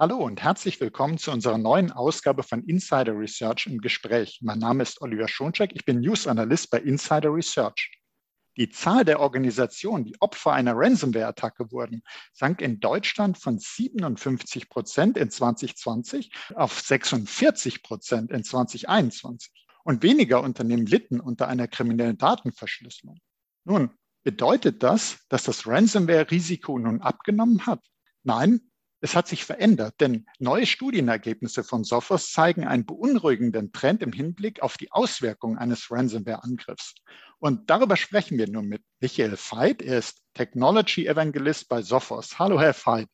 Hallo und herzlich willkommen zu unserer neuen Ausgabe von Insider Research im Gespräch. Mein Name ist Oliver Schoncheck, ich bin News Analyst bei Insider Research. Die Zahl der Organisationen, die Opfer einer Ransomware-Attacke wurden, sank in Deutschland von 57 Prozent in 2020 auf 46 Prozent in 2021. Und weniger Unternehmen litten unter einer kriminellen Datenverschlüsselung. Nun, bedeutet das, dass das Ransomware-Risiko nun abgenommen hat? Nein, es hat sich verändert, denn neue Studienergebnisse von Sophos zeigen einen beunruhigenden Trend im Hinblick auf die Auswirkungen eines Ransomware-Angriffs. Und darüber sprechen wir nun mit Michael Veit. Er ist Technology Evangelist bei Sophos. Hallo, Herr Veit.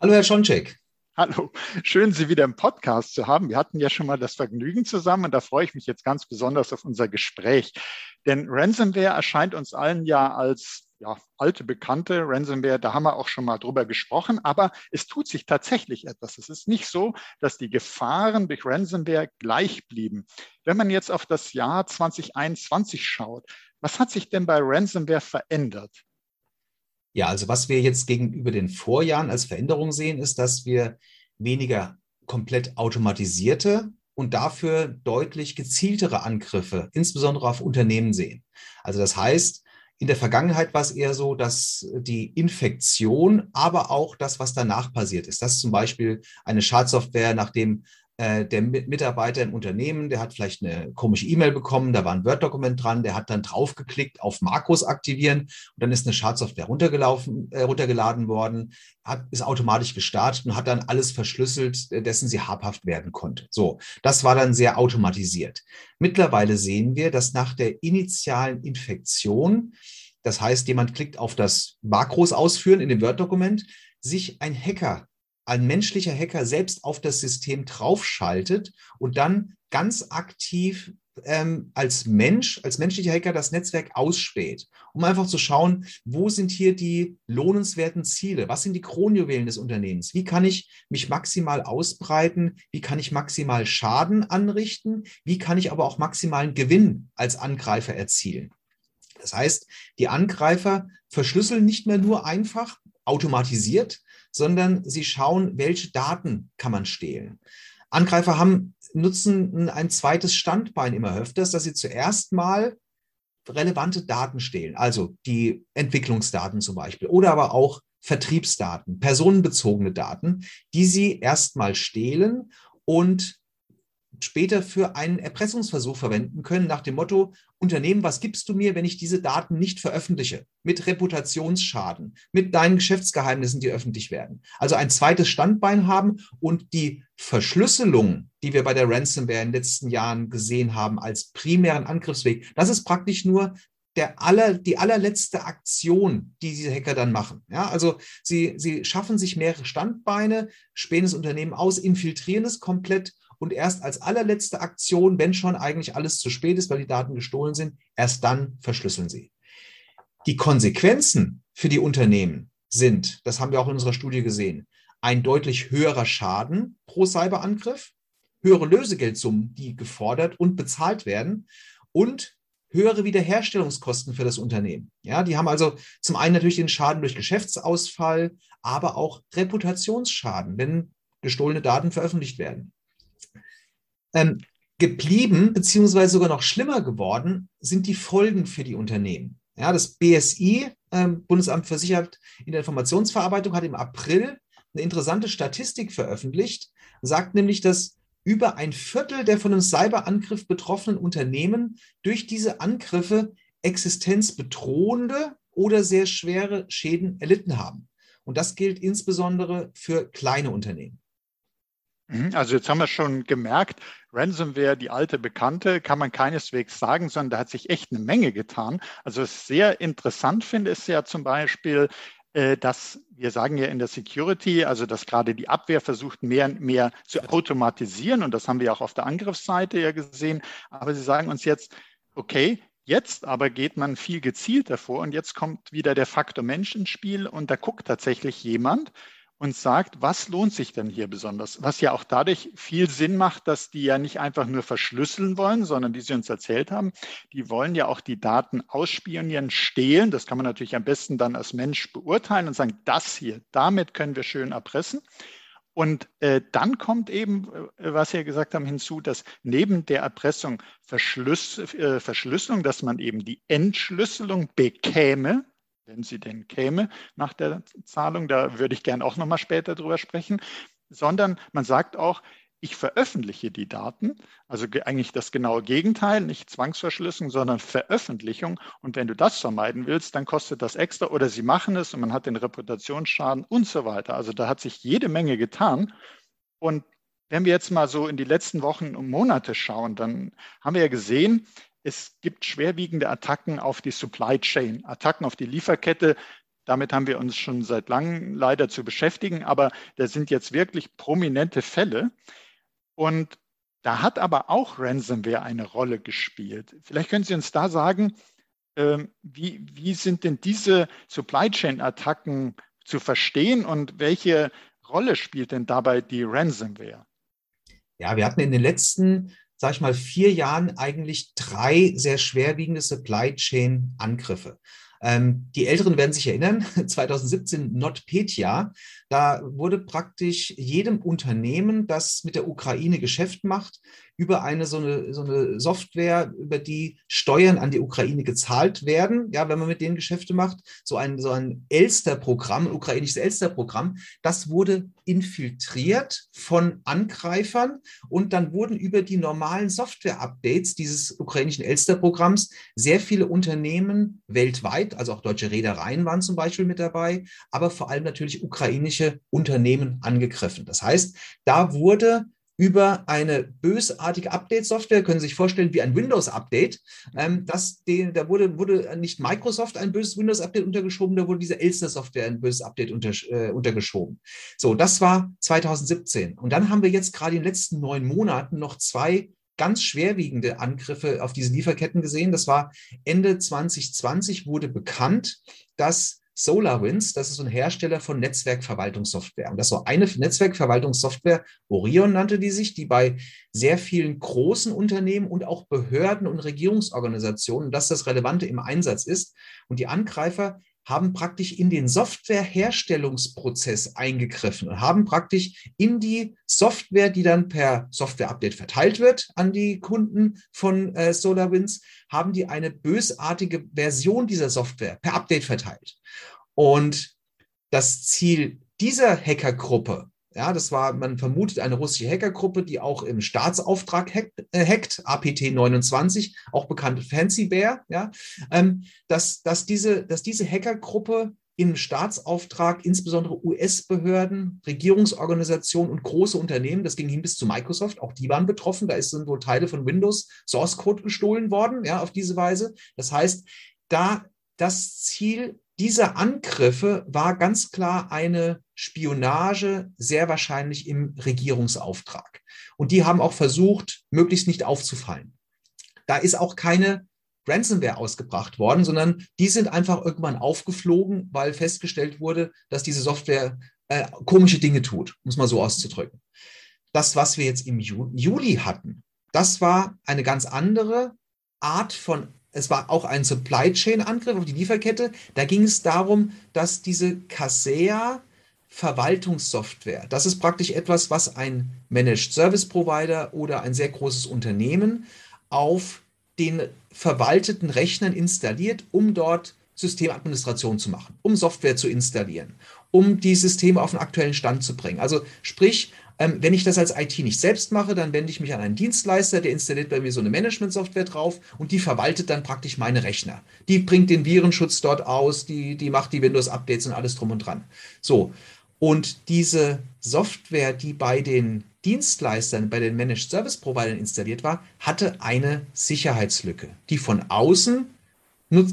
Hallo, Herr Schoncheck. Hallo, schön, Sie wieder im Podcast zu haben. Wir hatten ja schon mal das Vergnügen zusammen und da freue ich mich jetzt ganz besonders auf unser Gespräch. Denn Ransomware erscheint uns allen ja als ja, alte Bekannte, Ransomware, da haben wir auch schon mal drüber gesprochen, aber es tut sich tatsächlich etwas. Es ist nicht so, dass die Gefahren durch Ransomware gleich blieben. Wenn man jetzt auf das Jahr 2021 schaut, was hat sich denn bei Ransomware verändert? Ja, also was wir jetzt gegenüber den Vorjahren als Veränderung sehen, ist, dass wir weniger komplett automatisierte und dafür deutlich gezieltere Angriffe, insbesondere auf Unternehmen sehen. Also das heißt, in der Vergangenheit war es eher so, dass die Infektion, aber auch das, was danach passiert ist, dass zum Beispiel eine Schadsoftware, nachdem der Mitarbeiter im Unternehmen, der hat vielleicht eine komische E-Mail bekommen, da war ein Word-Dokument dran, der hat dann draufgeklickt auf Makros aktivieren und dann ist eine Schadsoftware runtergelaufen, äh, runtergeladen worden, hat, ist automatisch gestartet und hat dann alles verschlüsselt, äh, dessen sie habhaft werden konnte. So, das war dann sehr automatisiert. Mittlerweile sehen wir, dass nach der initialen Infektion, das heißt, jemand klickt auf das Makros ausführen in dem Word-Dokument, sich ein Hacker ein menschlicher Hacker selbst auf das System draufschaltet und dann ganz aktiv ähm, als Mensch, als menschlicher Hacker das Netzwerk ausspäht, um einfach zu schauen, wo sind hier die lohnenswerten Ziele, was sind die Kronjuwelen des Unternehmens, wie kann ich mich maximal ausbreiten, wie kann ich maximal Schaden anrichten, wie kann ich aber auch maximalen Gewinn als Angreifer erzielen. Das heißt, die Angreifer verschlüsseln nicht mehr nur einfach automatisiert, sondern sie schauen, welche Daten kann man stehlen. Angreifer haben, nutzen ein zweites Standbein immer öfters, dass sie zuerst mal relevante Daten stehlen, also die Entwicklungsdaten zum Beispiel oder aber auch Vertriebsdaten, personenbezogene Daten, die sie erstmal stehlen und später für einen Erpressungsversuch verwenden können, nach dem Motto, Unternehmen, was gibst du mir, wenn ich diese Daten nicht veröffentliche? Mit Reputationsschaden, mit deinen Geschäftsgeheimnissen, die öffentlich werden. Also ein zweites Standbein haben und die Verschlüsselung, die wir bei der Ransomware in den letzten Jahren gesehen haben, als primären Angriffsweg, das ist praktisch nur der aller, die allerletzte Aktion, die diese Hacker dann machen. Ja, also sie, sie schaffen sich mehrere Standbeine, spähen das Unternehmen aus, infiltrieren es komplett und erst als allerletzte Aktion, wenn schon eigentlich alles zu spät ist, weil die Daten gestohlen sind, erst dann verschlüsseln sie. Die Konsequenzen für die Unternehmen sind, das haben wir auch in unserer Studie gesehen, ein deutlich höherer Schaden pro Cyberangriff, höhere Lösegeldsummen, die gefordert und bezahlt werden und höhere Wiederherstellungskosten für das Unternehmen. Ja, die haben also zum einen natürlich den Schaden durch Geschäftsausfall, aber auch Reputationsschaden, wenn gestohlene Daten veröffentlicht werden. Ähm, geblieben, beziehungsweise sogar noch schlimmer geworden, sind die Folgen für die Unternehmen. Ja, das BSI, äh, Bundesamt für Sicherheit in der Informationsverarbeitung, hat im April eine interessante Statistik veröffentlicht, sagt nämlich, dass über ein Viertel der von einem Cyberangriff betroffenen Unternehmen durch diese Angriffe existenzbedrohende oder sehr schwere Schäden erlitten haben. Und das gilt insbesondere für kleine Unternehmen. Mhm, also jetzt haben wir schon gemerkt, Ransomware, die alte Bekannte, kann man keineswegs sagen, sondern da hat sich echt eine Menge getan. Also was ich sehr interessant finde, ist ja zum Beispiel, äh, dass wir sagen ja in der Security, also dass gerade die Abwehr versucht, mehr und mehr zu automatisieren. Und das haben wir auch auf der Angriffsseite ja gesehen. Aber Sie sagen uns jetzt, okay, Jetzt aber geht man viel gezielter vor und jetzt kommt wieder der Faktor Mensch ins Spiel und da guckt tatsächlich jemand und sagt, was lohnt sich denn hier besonders? Was ja auch dadurch viel Sinn macht, dass die ja nicht einfach nur verschlüsseln wollen, sondern wie Sie uns erzählt haben, die wollen ja auch die Daten ausspionieren, stehlen. Das kann man natürlich am besten dann als Mensch beurteilen und sagen, das hier, damit können wir schön erpressen. Und äh, dann kommt eben, äh, was Sie ja gesagt haben, hinzu, dass neben der Erpressung Verschlüss, äh, Verschlüsselung, dass man eben die Entschlüsselung bekäme, wenn sie denn käme nach der Zahlung, da würde ich gerne auch nochmal später drüber sprechen, sondern man sagt auch, ich veröffentliche die Daten, also eigentlich das genaue Gegenteil, nicht Zwangsverschlüsselung, sondern Veröffentlichung. Und wenn du das vermeiden willst, dann kostet das extra oder sie machen es und man hat den Reputationsschaden und so weiter. Also da hat sich jede Menge getan. Und wenn wir jetzt mal so in die letzten Wochen und Monate schauen, dann haben wir ja gesehen, es gibt schwerwiegende Attacken auf die Supply Chain, Attacken auf die Lieferkette. Damit haben wir uns schon seit langem leider zu beschäftigen, aber da sind jetzt wirklich prominente Fälle. Und da hat aber auch Ransomware eine Rolle gespielt. Vielleicht können Sie uns da sagen, ähm, wie, wie sind denn diese Supply Chain-Attacken zu verstehen und welche Rolle spielt denn dabei die Ransomware? Ja, wir hatten in den letzten, sag ich mal, vier Jahren eigentlich drei sehr schwerwiegende Supply Chain-Angriffe. Ähm, die Älteren werden sich erinnern, 2017 NotPetya, da wurde praktisch jedem Unternehmen, das mit der Ukraine Geschäft macht, über eine so eine, so eine Software, über die Steuern an die Ukraine gezahlt werden, ja, wenn man mit denen Geschäfte macht, so ein, so ein Elster-Programm, ein ukrainisches Elster-Programm, das wurde infiltriert von Angreifern und dann wurden über die normalen Software-Updates dieses ukrainischen Elster-Programms sehr viele Unternehmen weltweit, also auch deutsche Reedereien waren zum Beispiel mit dabei, aber vor allem natürlich ukrainische Unternehmen angegriffen. Das heißt, da wurde über eine bösartige Update-Software, können Sie sich vorstellen, wie ein Windows-Update. Ähm, da wurde, wurde nicht Microsoft ein böses Windows-Update untergeschoben, da wurde diese Elster-Software ein böses Update unter, äh, untergeschoben. So, das war 2017. Und dann haben wir jetzt gerade in den letzten neun Monaten noch zwei ganz schwerwiegende Angriffe auf diese Lieferketten gesehen. Das war Ende 2020 wurde bekannt, dass SolarWinds, das ist ein Hersteller von Netzwerkverwaltungssoftware. Und das war eine Netzwerkverwaltungssoftware, Orion nannte die sich, die bei sehr vielen großen Unternehmen und auch Behörden und Regierungsorganisationen, das das Relevante im Einsatz ist. Und die Angreifer haben praktisch in den Softwareherstellungsprozess eingegriffen und haben praktisch in die Software, die dann per Software-Update verteilt wird an die Kunden von äh, SolarWinds, haben die eine bösartige Version dieser Software per Update verteilt. Und das Ziel dieser Hackergruppe ja, das war, man vermutet eine russische Hackergruppe, die auch im Staatsauftrag hackt, äh, hackt APT 29, auch bekannt Fancy Bear, ja, ähm, dass, dass, diese, dass diese Hackergruppe im Staatsauftrag insbesondere US-Behörden, Regierungsorganisationen und große Unternehmen, das ging hin bis zu Microsoft, auch die waren betroffen, da sind wohl Teile von Windows Source Code gestohlen worden, ja, auf diese Weise. Das heißt, da das Ziel dieser Angriffe war ganz klar eine Spionage, sehr wahrscheinlich im Regierungsauftrag. Und die haben auch versucht, möglichst nicht aufzufallen. Da ist auch keine Ransomware ausgebracht worden, sondern die sind einfach irgendwann aufgeflogen, weil festgestellt wurde, dass diese Software äh, komische Dinge tut, muss man so auszudrücken. Das, was wir jetzt im Juli hatten, das war eine ganz andere Art von es war auch ein Supply Chain Angriff auf die Lieferkette. Da ging es darum, dass diese Casea Verwaltungssoftware, das ist praktisch etwas, was ein Managed Service Provider oder ein sehr großes Unternehmen auf den verwalteten Rechnern installiert, um dort Systemadministration zu machen, um Software zu installieren, um die Systeme auf den aktuellen Stand zu bringen. Also sprich, ähm, wenn ich das als IT nicht selbst mache, dann wende ich mich an einen Dienstleister, der installiert bei mir so eine Management-Software drauf und die verwaltet dann praktisch meine Rechner. Die bringt den Virenschutz dort aus, die, die macht die Windows-Updates und alles drum und dran. So. Und diese Software, die bei den Dienstleistern, bei den Managed Service Providern installiert war, hatte eine Sicherheitslücke, die von außen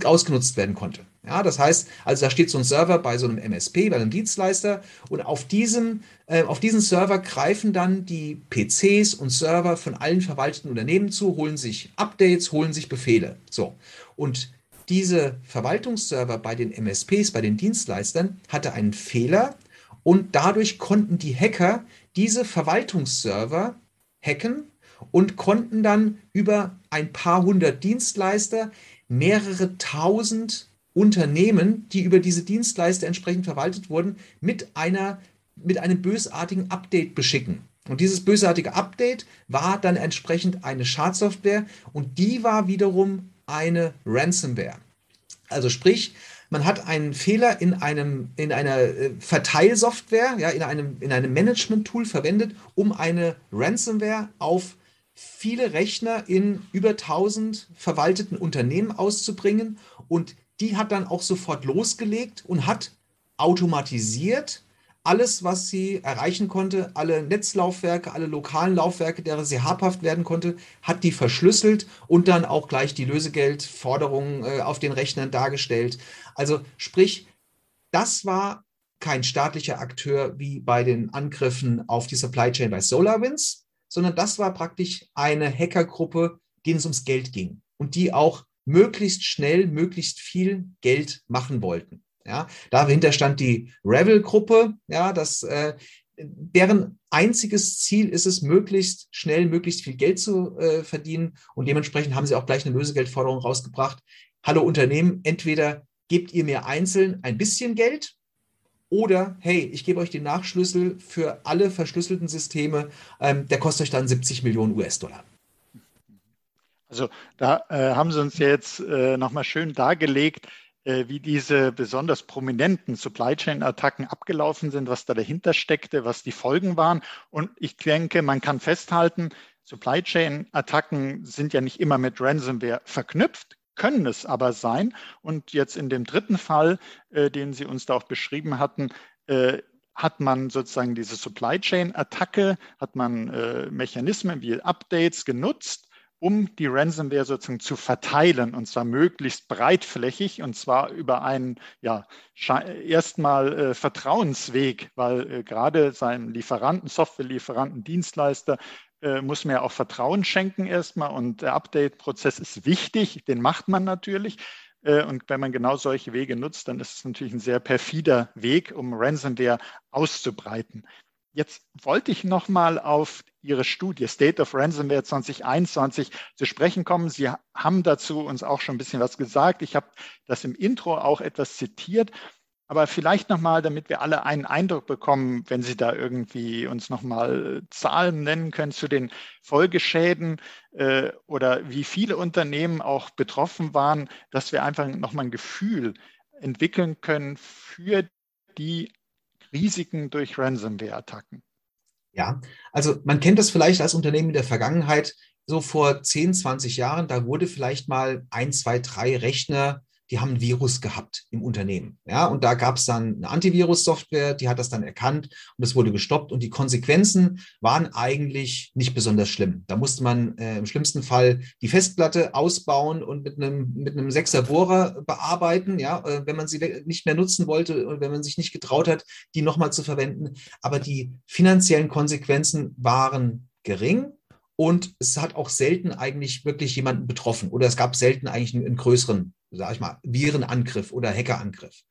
ausgenutzt werden konnte. Ja, das heißt, also da steht so ein Server bei so einem MSP, bei einem Dienstleister und auf diesem, äh, auf diesen Server greifen dann die PCs und Server von allen verwalteten Unternehmen zu, holen sich Updates, holen sich Befehle. So. Und diese Verwaltungsserver bei den MSPs, bei den Dienstleistern, hatte einen Fehler und dadurch konnten die Hacker diese Verwaltungsserver hacken und konnten dann über ein paar hundert Dienstleister mehrere tausend Unternehmen, die über diese Dienstleister entsprechend verwaltet wurden, mit einer mit einem bösartigen Update beschicken. Und dieses bösartige Update war dann entsprechend eine Schadsoftware und die war wiederum eine Ransomware. Also sprich, man hat einen Fehler in, einem, in einer äh, Verteilsoftware, ja, in einem, in einem Management-Tool verwendet, um eine Ransomware auf viele Rechner in über 1000 verwalteten Unternehmen auszubringen. Und die hat dann auch sofort losgelegt und hat automatisiert alles, was sie erreichen konnte, alle Netzlaufwerke, alle lokalen Laufwerke, derer sie habhaft werden konnte, hat die verschlüsselt und dann auch gleich die Lösegeldforderungen äh, auf den Rechnern dargestellt. Also sprich, das war kein staatlicher Akteur wie bei den Angriffen auf die Supply Chain bei SolarWinds, sondern das war praktisch eine Hackergruppe, denen es ums Geld ging und die auch möglichst schnell, möglichst viel Geld machen wollten. Ja, dahinter stand die Revel-Gruppe, ja, das, äh, deren einziges Ziel ist es, möglichst schnell, möglichst viel Geld zu äh, verdienen. Und dementsprechend haben sie auch gleich eine Lösegeldforderung rausgebracht. Hallo Unternehmen, entweder gebt ihr mir einzeln ein bisschen Geld oder hey, ich gebe euch den Nachschlüssel für alle verschlüsselten Systeme, ähm, der kostet euch dann 70 Millionen US-Dollar. Also da äh, haben Sie uns jetzt äh, nochmal schön dargelegt, wie diese besonders prominenten Supply Chain Attacken abgelaufen sind, was da dahinter steckte, was die Folgen waren. Und ich denke, man kann festhalten, Supply Chain Attacken sind ja nicht immer mit Ransomware verknüpft, können es aber sein. Und jetzt in dem dritten Fall, äh, den Sie uns da auch beschrieben hatten, äh, hat man sozusagen diese Supply Chain Attacke, hat man äh, Mechanismen wie Updates genutzt, um die Ransomware sozusagen zu verteilen und zwar möglichst breitflächig und zwar über einen ja, erstmal äh, Vertrauensweg, weil äh, gerade seinem Lieferanten, Softwarelieferanten, Dienstleister äh, muss man ja auch Vertrauen schenken erstmal und der Update-Prozess ist wichtig, den macht man natürlich. Äh, und wenn man genau solche Wege nutzt, dann ist es natürlich ein sehr perfider Weg, um Ransomware auszubreiten. Jetzt wollte ich noch mal auf Ihre Studie State of Ransomware 2021 zu sprechen kommen. Sie haben dazu uns auch schon ein bisschen was gesagt. Ich habe das im Intro auch etwas zitiert. Aber vielleicht noch mal, damit wir alle einen Eindruck bekommen, wenn Sie da irgendwie uns noch mal Zahlen nennen können zu den Folgeschäden äh, oder wie viele Unternehmen auch betroffen waren, dass wir einfach noch mal ein Gefühl entwickeln können für die Risiken durch Ransomware-Attacken? Ja, also man kennt das vielleicht als Unternehmen in der Vergangenheit, so vor 10, 20 Jahren, da wurde vielleicht mal ein, zwei, drei Rechner die haben ein Virus gehabt im Unternehmen. Ja, und da gab es dann eine Antivirus-Software, die hat das dann erkannt und es wurde gestoppt. Und die Konsequenzen waren eigentlich nicht besonders schlimm. Da musste man äh, im schlimmsten Fall die Festplatte ausbauen und mit einem, mit einem Sechser Bohrer bearbeiten, ja, äh, wenn man sie nicht mehr nutzen wollte und wenn man sich nicht getraut hat, die nochmal zu verwenden. Aber die finanziellen Konsequenzen waren gering und es hat auch selten eigentlich wirklich jemanden betroffen oder es gab selten eigentlich einen, einen größeren sage ich mal, Virenangriff oder Hackerangriff.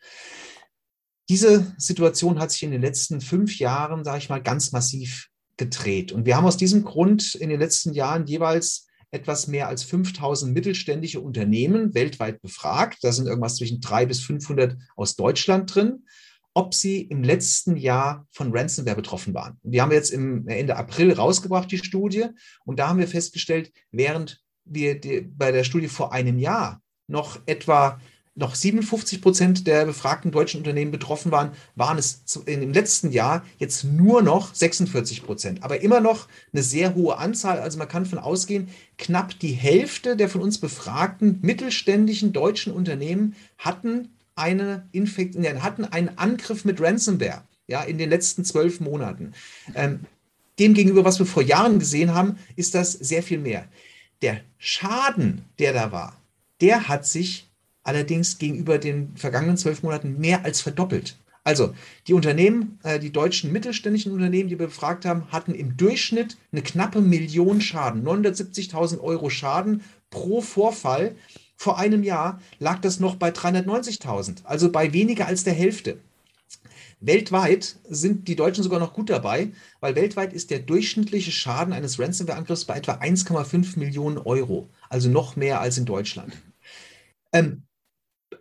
Diese Situation hat sich in den letzten fünf Jahren, sage ich mal, ganz massiv gedreht. Und wir haben aus diesem Grund in den letzten Jahren jeweils etwas mehr als 5000 mittelständische Unternehmen weltweit befragt. Da sind irgendwas zwischen 300 bis 500 aus Deutschland drin, ob sie im letzten Jahr von Ransomware betroffen waren. Die haben wir jetzt im Ende April rausgebracht, die Studie. Und da haben wir festgestellt, während wir die, bei der Studie vor einem Jahr noch etwa noch 57 Prozent der befragten deutschen Unternehmen betroffen waren, waren es im letzten Jahr jetzt nur noch 46 Prozent. Aber immer noch eine sehr hohe Anzahl. Also man kann von ausgehen, knapp die Hälfte der von uns befragten mittelständischen deutschen Unternehmen hatten eine Infekt, hatten einen Angriff mit Ransomware ja, in den letzten zwölf Monaten. Ähm, Demgegenüber, was wir vor Jahren gesehen haben, ist das sehr viel mehr. Der Schaden, der da war, der hat sich allerdings gegenüber den vergangenen zwölf Monaten mehr als verdoppelt. Also die Unternehmen, äh, die deutschen mittelständischen Unternehmen, die wir befragt haben, hatten im Durchschnitt eine knappe Million Schaden, 970.000 Euro Schaden pro Vorfall. Vor einem Jahr lag das noch bei 390.000, also bei weniger als der Hälfte. Weltweit sind die Deutschen sogar noch gut dabei, weil weltweit ist der durchschnittliche Schaden eines Ransomware-Angriffs bei etwa 1,5 Millionen Euro, also noch mehr als in Deutschland. Ähm,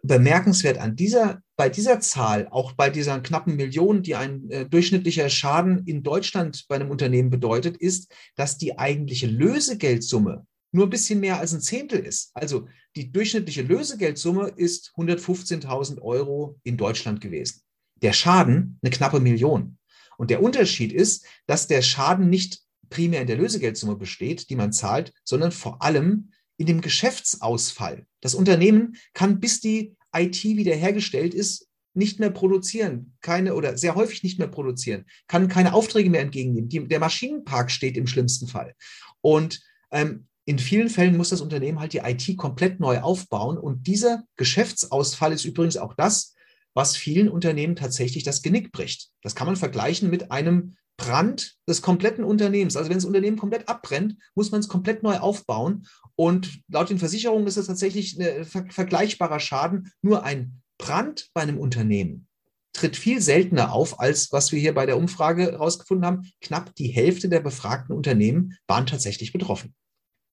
bemerkenswert an dieser, bei dieser Zahl, auch bei dieser knappen Million, die ein äh, durchschnittlicher Schaden in Deutschland bei einem Unternehmen bedeutet, ist, dass die eigentliche Lösegeldsumme nur ein bisschen mehr als ein Zehntel ist. Also die durchschnittliche Lösegeldsumme ist 115.000 Euro in Deutschland gewesen. Der Schaden eine knappe Million. Und der Unterschied ist, dass der Schaden nicht primär in der Lösegeldsumme besteht, die man zahlt, sondern vor allem in dem Geschäftsausfall. Das Unternehmen kann, bis die IT wiederhergestellt ist, nicht mehr produzieren, keine oder sehr häufig nicht mehr produzieren, kann keine Aufträge mehr entgegennehmen. Die, der Maschinenpark steht im schlimmsten Fall. Und ähm, in vielen Fällen muss das Unternehmen halt die IT komplett neu aufbauen. Und dieser Geschäftsausfall ist übrigens auch das, was vielen Unternehmen tatsächlich das Genick bricht. Das kann man vergleichen mit einem Brand des kompletten Unternehmens. Also wenn das Unternehmen komplett abbrennt, muss man es komplett neu aufbauen. Und laut den Versicherungen ist das tatsächlich ein ver vergleichbarer Schaden. Nur ein Brand bei einem Unternehmen tritt viel seltener auf, als was wir hier bei der Umfrage herausgefunden haben. Knapp die Hälfte der befragten Unternehmen waren tatsächlich betroffen.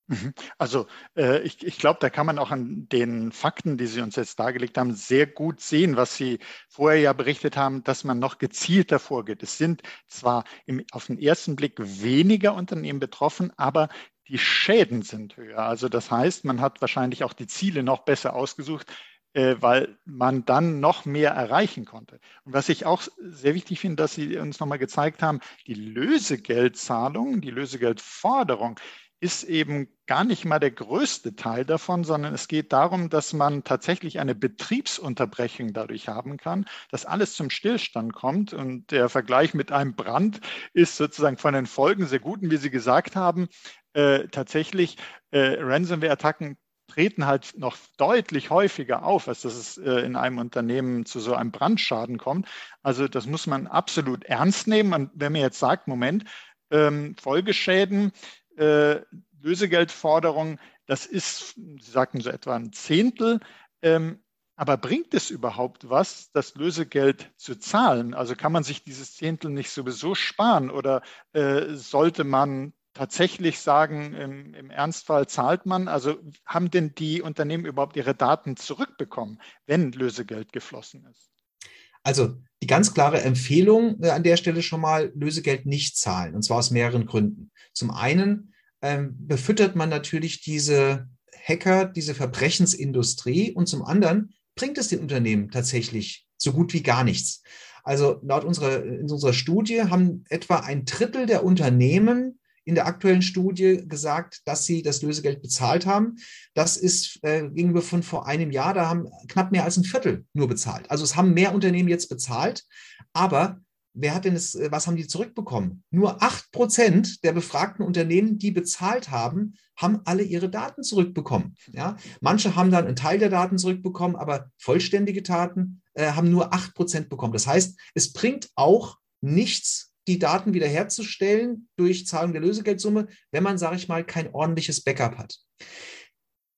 Mhm. Also äh, ich, ich glaube, da kann man auch an den Fakten, die Sie uns jetzt dargelegt haben, sehr gut sehen, was Sie vorher ja berichtet haben, dass man noch gezielter vorgeht. Es sind zwar im, auf den ersten Blick weniger Unternehmen betroffen, aber die Schäden sind höher. Also das heißt, man hat wahrscheinlich auch die Ziele noch besser ausgesucht, äh, weil man dann noch mehr erreichen konnte. Und was ich auch sehr wichtig finde, dass Sie uns nochmal gezeigt haben, die Lösegeldzahlung, die Lösegeldforderung, ist eben gar nicht mal der größte Teil davon, sondern es geht darum, dass man tatsächlich eine Betriebsunterbrechung dadurch haben kann, dass alles zum Stillstand kommt. Und der Vergleich mit einem Brand ist sozusagen von den Folgen sehr gut. Und wie Sie gesagt haben, äh, tatsächlich äh, Ransomware-Attacken treten halt noch deutlich häufiger auf, als dass es äh, in einem Unternehmen zu so einem Brandschaden kommt. Also das muss man absolut ernst nehmen. Und wenn man jetzt sagt, Moment, ähm, Folgeschäden, äh, Lösegeldforderung, das ist, Sie sagten so etwa ein Zehntel. Ähm, aber bringt es überhaupt was, das Lösegeld zu zahlen? Also kann man sich dieses Zehntel nicht sowieso sparen oder äh, sollte man tatsächlich sagen, im, im, Ernstfall zahlt man? Also haben denn die Unternehmen überhaupt ihre Daten zurückbekommen, wenn Lösegeld geflossen ist? Also die ganz klare Empfehlung äh, an der Stelle schon mal, Lösegeld nicht zahlen, und zwar aus mehreren Gründen. Zum einen ähm, befüttert man natürlich diese Hacker, diese Verbrechensindustrie und zum anderen bringt es den Unternehmen tatsächlich so gut wie gar nichts. Also laut unserer, in unserer Studie haben etwa ein Drittel der Unternehmen in der aktuellen Studie gesagt, dass sie das Lösegeld bezahlt haben. Das ist äh, gegenüber von vor einem Jahr, da haben knapp mehr als ein Viertel nur bezahlt. Also es haben mehr Unternehmen jetzt bezahlt, aber wer hat denn das, äh, was haben die zurückbekommen? Nur acht Prozent der befragten Unternehmen, die bezahlt haben, haben alle ihre Daten zurückbekommen. Ja? Manche haben dann einen Teil der Daten zurückbekommen, aber vollständige Daten äh, haben nur acht Prozent bekommen. Das heißt, es bringt auch nichts, die Daten wiederherzustellen durch Zahlung der Lösegeldsumme, wenn man, sage ich mal, kein ordentliches Backup hat.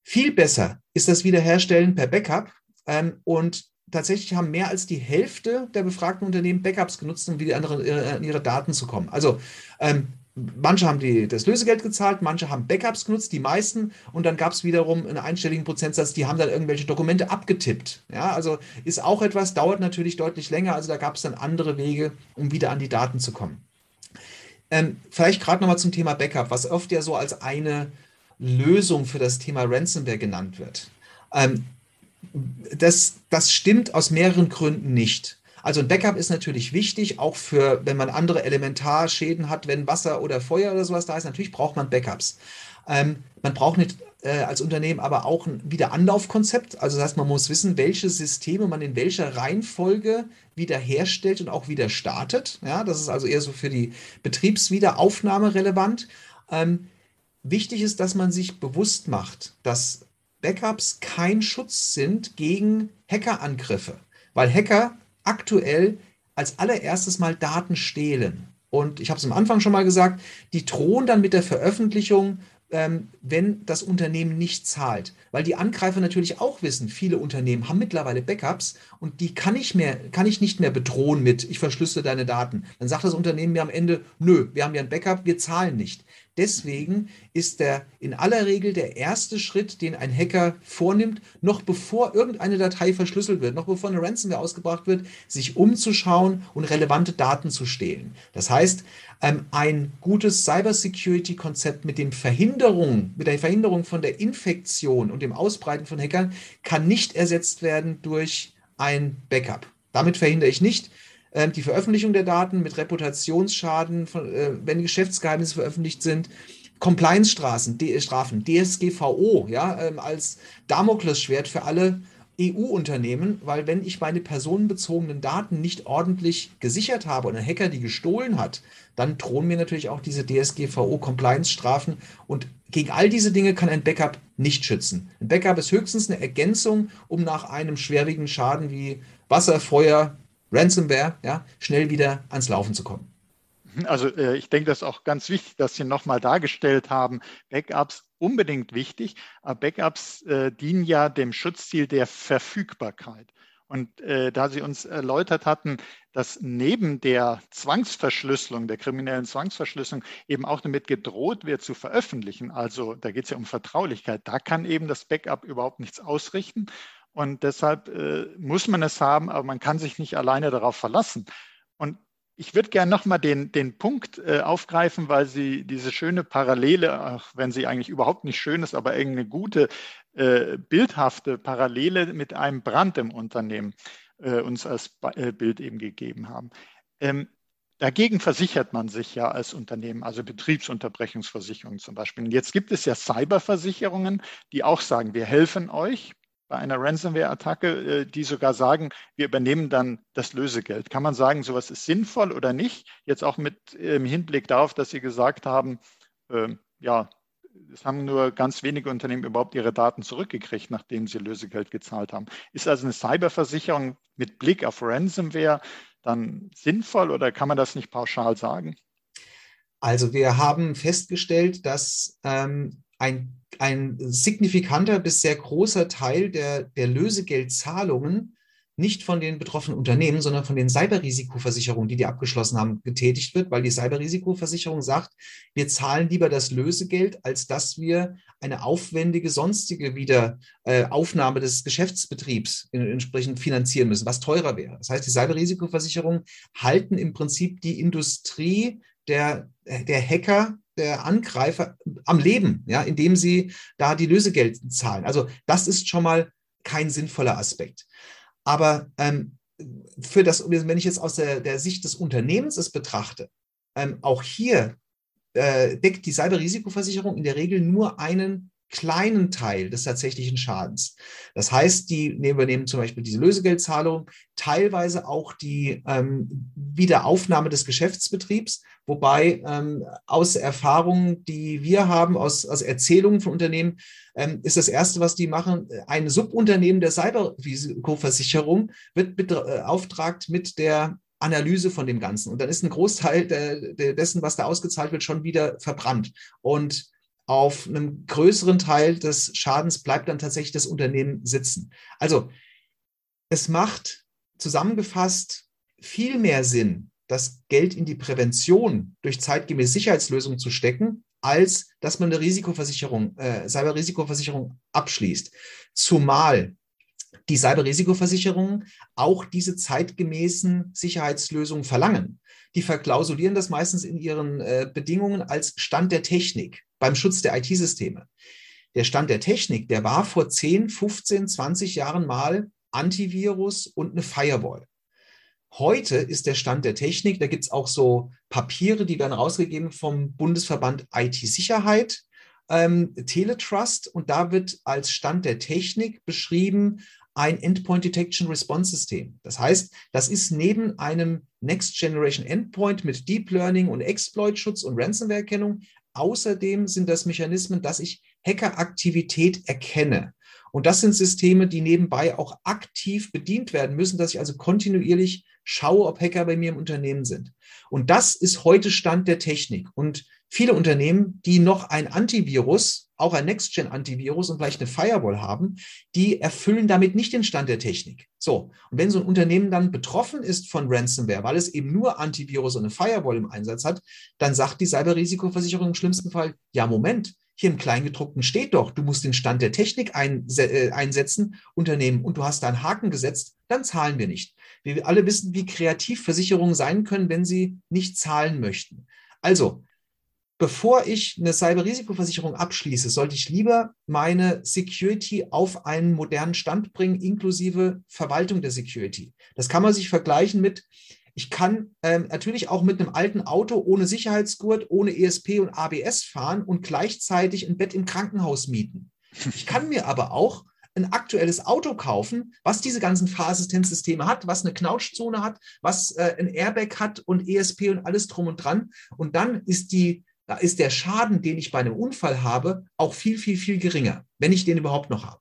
Viel besser ist das Wiederherstellen per Backup. Ähm, und tatsächlich haben mehr als die Hälfte der befragten Unternehmen Backups genutzt, um wieder an ihre, ihre Daten zu kommen. Also ähm, manche haben die, das Lösegeld gezahlt, manche haben Backups genutzt, die meisten. Und dann gab es wiederum einen einstelligen Prozentsatz, die haben dann irgendwelche Dokumente abgetippt. Ja, also ist auch etwas, dauert natürlich deutlich länger. Also da gab es dann andere Wege, um wieder an die Daten zu kommen. Ähm, vielleicht gerade nochmal zum Thema Backup, was oft ja so als eine Lösung für das Thema Ransomware genannt wird. Ähm, das, das stimmt aus mehreren Gründen nicht. Also ein Backup ist natürlich wichtig, auch für, wenn man andere Elementarschäden hat, wenn Wasser oder Feuer oder sowas da ist. Natürlich braucht man Backups. Ähm, man braucht nicht äh, als Unternehmen aber auch ein Wiederanlaufkonzept. Also das heißt, man muss wissen, welche Systeme man in welcher Reihenfolge wiederherstellt und auch wieder startet. Ja, das ist also eher so für die Betriebswiederaufnahme relevant. Ähm, wichtig ist, dass man sich bewusst macht, dass Backups kein Schutz sind gegen Hackerangriffe, weil Hacker aktuell als allererstes mal Daten stehlen. Und ich habe es am Anfang schon mal gesagt, die drohen dann mit der Veröffentlichung, ähm, wenn das Unternehmen nicht zahlt. Weil die Angreifer natürlich auch wissen, viele Unternehmen haben mittlerweile Backups und die kann ich, mehr, kann ich nicht mehr bedrohen mit, ich verschlüssele deine Daten. Dann sagt das Unternehmen mir am Ende, nö, wir haben ja ein Backup, wir zahlen nicht. Deswegen ist der in aller Regel der erste Schritt, den ein Hacker vornimmt, noch bevor irgendeine Datei verschlüsselt wird, noch bevor eine Ransomware ausgebracht wird, sich umzuschauen und relevante Daten zu stehlen. Das heißt, ähm, ein gutes Cybersecurity-Konzept mit dem Verhinderung, mit der Verhinderung von der Infektion und dem Ausbreiten von Hackern kann nicht ersetzt werden durch ein Backup. Damit verhindere ich nicht, ähm, die Veröffentlichung der Daten mit Reputationsschaden, von, äh, wenn Geschäftsgeheimnisse veröffentlicht sind, Compliance-Strafen, Strafen, DSGVO, ja, ähm, als Damoklesschwert für alle EU-Unternehmen, weil wenn ich meine personenbezogenen Daten nicht ordentlich gesichert habe und ein Hacker die gestohlen hat, dann drohen mir natürlich auch diese DSGVO-Compliance-Strafen und gegen all diese Dinge kann ein Backup nicht schützen. Ein Backup ist höchstens eine Ergänzung, um nach einem schwerwiegenden Schaden wie Wasser, Feuer, Ransomware, ja, schnell wieder ans Laufen zu kommen. Also äh, ich denke, das ist auch ganz wichtig, dass Sie nochmal dargestellt haben, Backups unbedingt wichtig, aber Backups äh, dienen ja dem Schutzziel der Verfügbarkeit. Und äh, da Sie uns erläutert hatten, dass neben der Zwangsverschlüsselung, der kriminellen Zwangsverschlüsselung eben auch damit gedroht wird zu veröffentlichen, also da geht es ja um Vertraulichkeit, da kann eben das Backup überhaupt nichts ausrichten. Und deshalb äh, muss man es haben, aber man kann sich nicht alleine darauf verlassen. Und ich würde gerne nochmal den, den Punkt äh, aufgreifen, weil Sie diese schöne Parallele, auch wenn sie eigentlich überhaupt nicht schön ist, aber irgendeine gute, äh, bildhafte Parallele mit einem Brand im Unternehmen äh, uns als äh, Bild eben gegeben haben. Ähm, Dagegen versichert man sich ja als Unternehmen, also Betriebsunterbrechungsversicherungen zum Beispiel. Und jetzt gibt es ja Cyberversicherungen, die auch sagen, wir helfen euch bei einer Ransomware-Attacke, äh, die sogar sagen, wir übernehmen dann das Lösegeld. Kann man sagen, sowas ist sinnvoll oder nicht? Jetzt auch mit im Hinblick darauf, dass Sie gesagt haben, äh, ja, es haben nur ganz wenige Unternehmen überhaupt ihre Daten zurückgekriegt, nachdem sie Lösegeld gezahlt haben. Ist also eine Cyberversicherung mit Blick auf Ransomware dann sinnvoll oder kann man das nicht pauschal sagen? Also wir haben festgestellt, dass ähm, ein, ein signifikanter bis sehr großer Teil der, der Lösegeldzahlungen nicht von den betroffenen Unternehmen, sondern von den Cyberrisikoversicherungen, die die abgeschlossen haben, getätigt wird, weil die Cyberrisikoversicherung sagt, wir zahlen lieber das Lösegeld, als dass wir eine aufwendige sonstige Wiederaufnahme äh, des Geschäftsbetriebs entsprechend finanzieren müssen, was teurer wäre. Das heißt, die Cyberrisikoversicherungen halten im Prinzip die Industrie der, der Hacker der Angreifer am Leben, ja, indem sie da die Lösegeld zahlen. Also das ist schon mal kein sinnvoller Aspekt. Aber ähm, für das, wenn ich jetzt aus der, der Sicht des Unternehmens es betrachte, ähm, auch hier äh, deckt die Cyberrisikoversicherung in der Regel nur einen kleinen Teil des tatsächlichen Schadens. Das heißt, die übernehmen zum Beispiel diese Lösegeldzahlung, teilweise auch die ähm, Wiederaufnahme des Geschäftsbetriebs, wobei ähm, aus Erfahrungen, die wir haben, aus, aus Erzählungen von Unternehmen, ähm, ist das Erste, was die machen, ein Subunternehmen der Cyberrisikoversicherung wird beauftragt mit der Analyse von dem Ganzen. Und dann ist ein Großteil der, der dessen, was da ausgezahlt wird, schon wieder verbrannt. Und auf einem größeren Teil des Schadens bleibt dann tatsächlich das Unternehmen sitzen. Also es macht zusammengefasst viel mehr Sinn, das Geld in die Prävention durch zeitgemäße Sicherheitslösungen zu stecken, als dass man eine Risikoversicherung, äh, Cyberrisikoversicherung abschließt. Zumal die Cyberrisikoversicherungen auch diese zeitgemäßen Sicherheitslösungen verlangen. Die verklausulieren das meistens in ihren äh, Bedingungen als Stand der Technik beim Schutz der IT-Systeme. Der Stand der Technik, der war vor 10, 15, 20 Jahren mal Antivirus und eine Firewall. Heute ist der Stand der Technik, da gibt es auch so Papiere, die werden rausgegeben vom Bundesverband IT-Sicherheit, ähm, Teletrust, und da wird als Stand der Technik beschrieben ein Endpoint Detection Response System. Das heißt, das ist neben einem Next Generation Endpoint mit Deep Learning und Exploit-Schutz und Ransomware-Erkennung Außerdem sind das Mechanismen, dass ich Hackeraktivität erkenne. Und das sind Systeme, die nebenbei auch aktiv bedient werden müssen, dass ich also kontinuierlich schaue, ob Hacker bei mir im Unternehmen sind. Und das ist heute Stand der Technik. Und viele Unternehmen, die noch ein Antivirus, auch ein Next-Gen-Antivirus und vielleicht eine Firewall haben, die erfüllen damit nicht den Stand der Technik. So, und wenn so ein Unternehmen dann betroffen ist von Ransomware, weil es eben nur Antivirus und eine Firewall im Einsatz hat, dann sagt die Cyberrisikoversicherung im schlimmsten Fall, ja, Moment, hier im Kleingedruckten steht doch, du musst den Stand der Technik äh, einsetzen, Unternehmen, und du hast da einen Haken gesetzt, dann zahlen wir nicht. Wir alle wissen, wie kreativ Versicherungen sein können, wenn sie nicht zahlen möchten. Also, bevor ich eine Cyberrisikoversicherung abschließe, sollte ich lieber meine Security auf einen modernen Stand bringen, inklusive Verwaltung der Security. Das kann man sich vergleichen mit, ich kann ähm, natürlich auch mit einem alten Auto ohne Sicherheitsgurt, ohne ESP und ABS fahren und gleichzeitig ein Bett im Krankenhaus mieten. Ich kann mir aber auch ein aktuelles Auto kaufen, was diese ganzen Fahrassistenzsysteme hat, was eine Knautschzone hat, was äh, ein Airbag hat und ESP und alles drum und dran. Und dann ist die da ist der Schaden, den ich bei einem Unfall habe, auch viel, viel, viel geringer, wenn ich den überhaupt noch habe.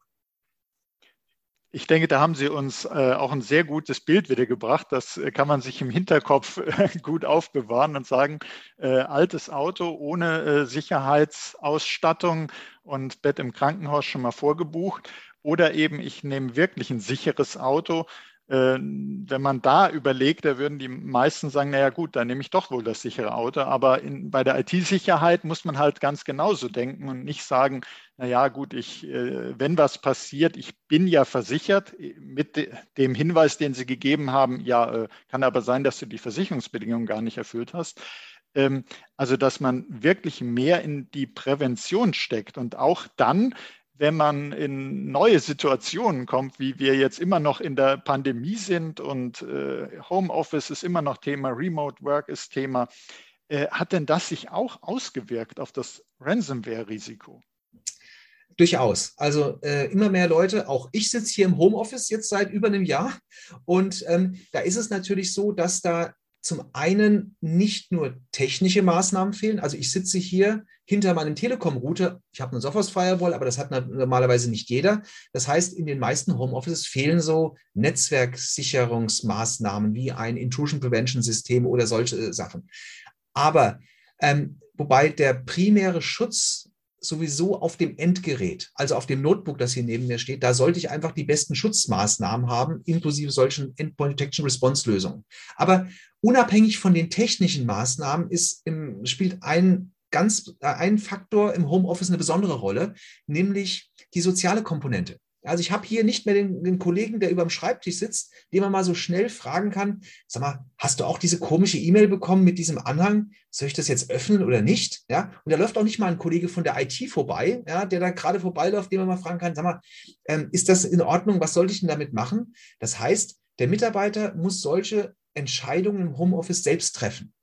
Ich denke, da haben Sie uns äh, auch ein sehr gutes Bild wiedergebracht. Das äh, kann man sich im Hinterkopf äh, gut aufbewahren und sagen, äh, altes Auto ohne äh, Sicherheitsausstattung und Bett im Krankenhaus schon mal vorgebucht. Oder eben, ich nehme wirklich ein sicheres Auto, wenn man da überlegt, da würden die meisten sagen, naja gut, dann nehme ich doch wohl das sichere Auto. Aber in, bei der IT-Sicherheit muss man halt ganz genauso denken und nicht sagen, naja gut, ich, äh, wenn was passiert, ich bin ja versichert mit dem Hinweis, den Sie gegeben haben, ja, äh, kann aber sein, dass du die Versicherungsbedingungen gar nicht erfüllt hast. Ähm, also, dass man wirklich mehr in die Prävention steckt und auch dann, wenn man in neue Situationen kommt, wie wir jetzt immer noch in der Pandemie sind und äh, Homeoffice ist immer noch Thema, Remote Work ist Thema, äh, hat denn das sich auch ausgewirkt auf das Ransomware-Risiko? Durchaus. Also äh, immer mehr Leute, auch ich sitze hier im Homeoffice jetzt seit über einem Jahr und ähm, da ist es natürlich so, dass da zum einen nicht nur technische Maßnahmen fehlen. Also ich sitze hier hinter meinem Telekom-Router. Ich habe eine Sophos Firewall, aber das hat normalerweise nicht jeder. Das heißt, in den meisten Homeoffices fehlen so Netzwerksicherungsmaßnahmen wie ein Intrusion Prevention System oder solche Sachen. Aber ähm, wobei der primäre Schutz sowieso auf dem Endgerät, also auf dem Notebook, das hier neben mir steht, da sollte ich einfach die besten Schutzmaßnahmen haben, inklusive solchen Endpoint Detection Response Lösungen. Aber unabhängig von den technischen Maßnahmen ist im, spielt ein ganz äh, ein Faktor im Homeoffice eine besondere Rolle, nämlich die soziale Komponente. Also ich habe hier nicht mehr den, den, Kollegen, der über dem Schreibtisch sitzt, den man mal so schnell fragen kann, sag mal, hast du auch diese komische E-Mail bekommen mit diesem Anhang? Soll ich das jetzt öffnen oder nicht? Ja, und da läuft auch nicht mal ein Kollege von der IT vorbei, ja, der da gerade vorbeiläuft, den man mal fragen kann, sag mal, ähm, ist das in Ordnung? Was sollte ich denn damit machen? Das heißt, der Mitarbeiter muss solche Entscheidungen im Homeoffice selbst treffen.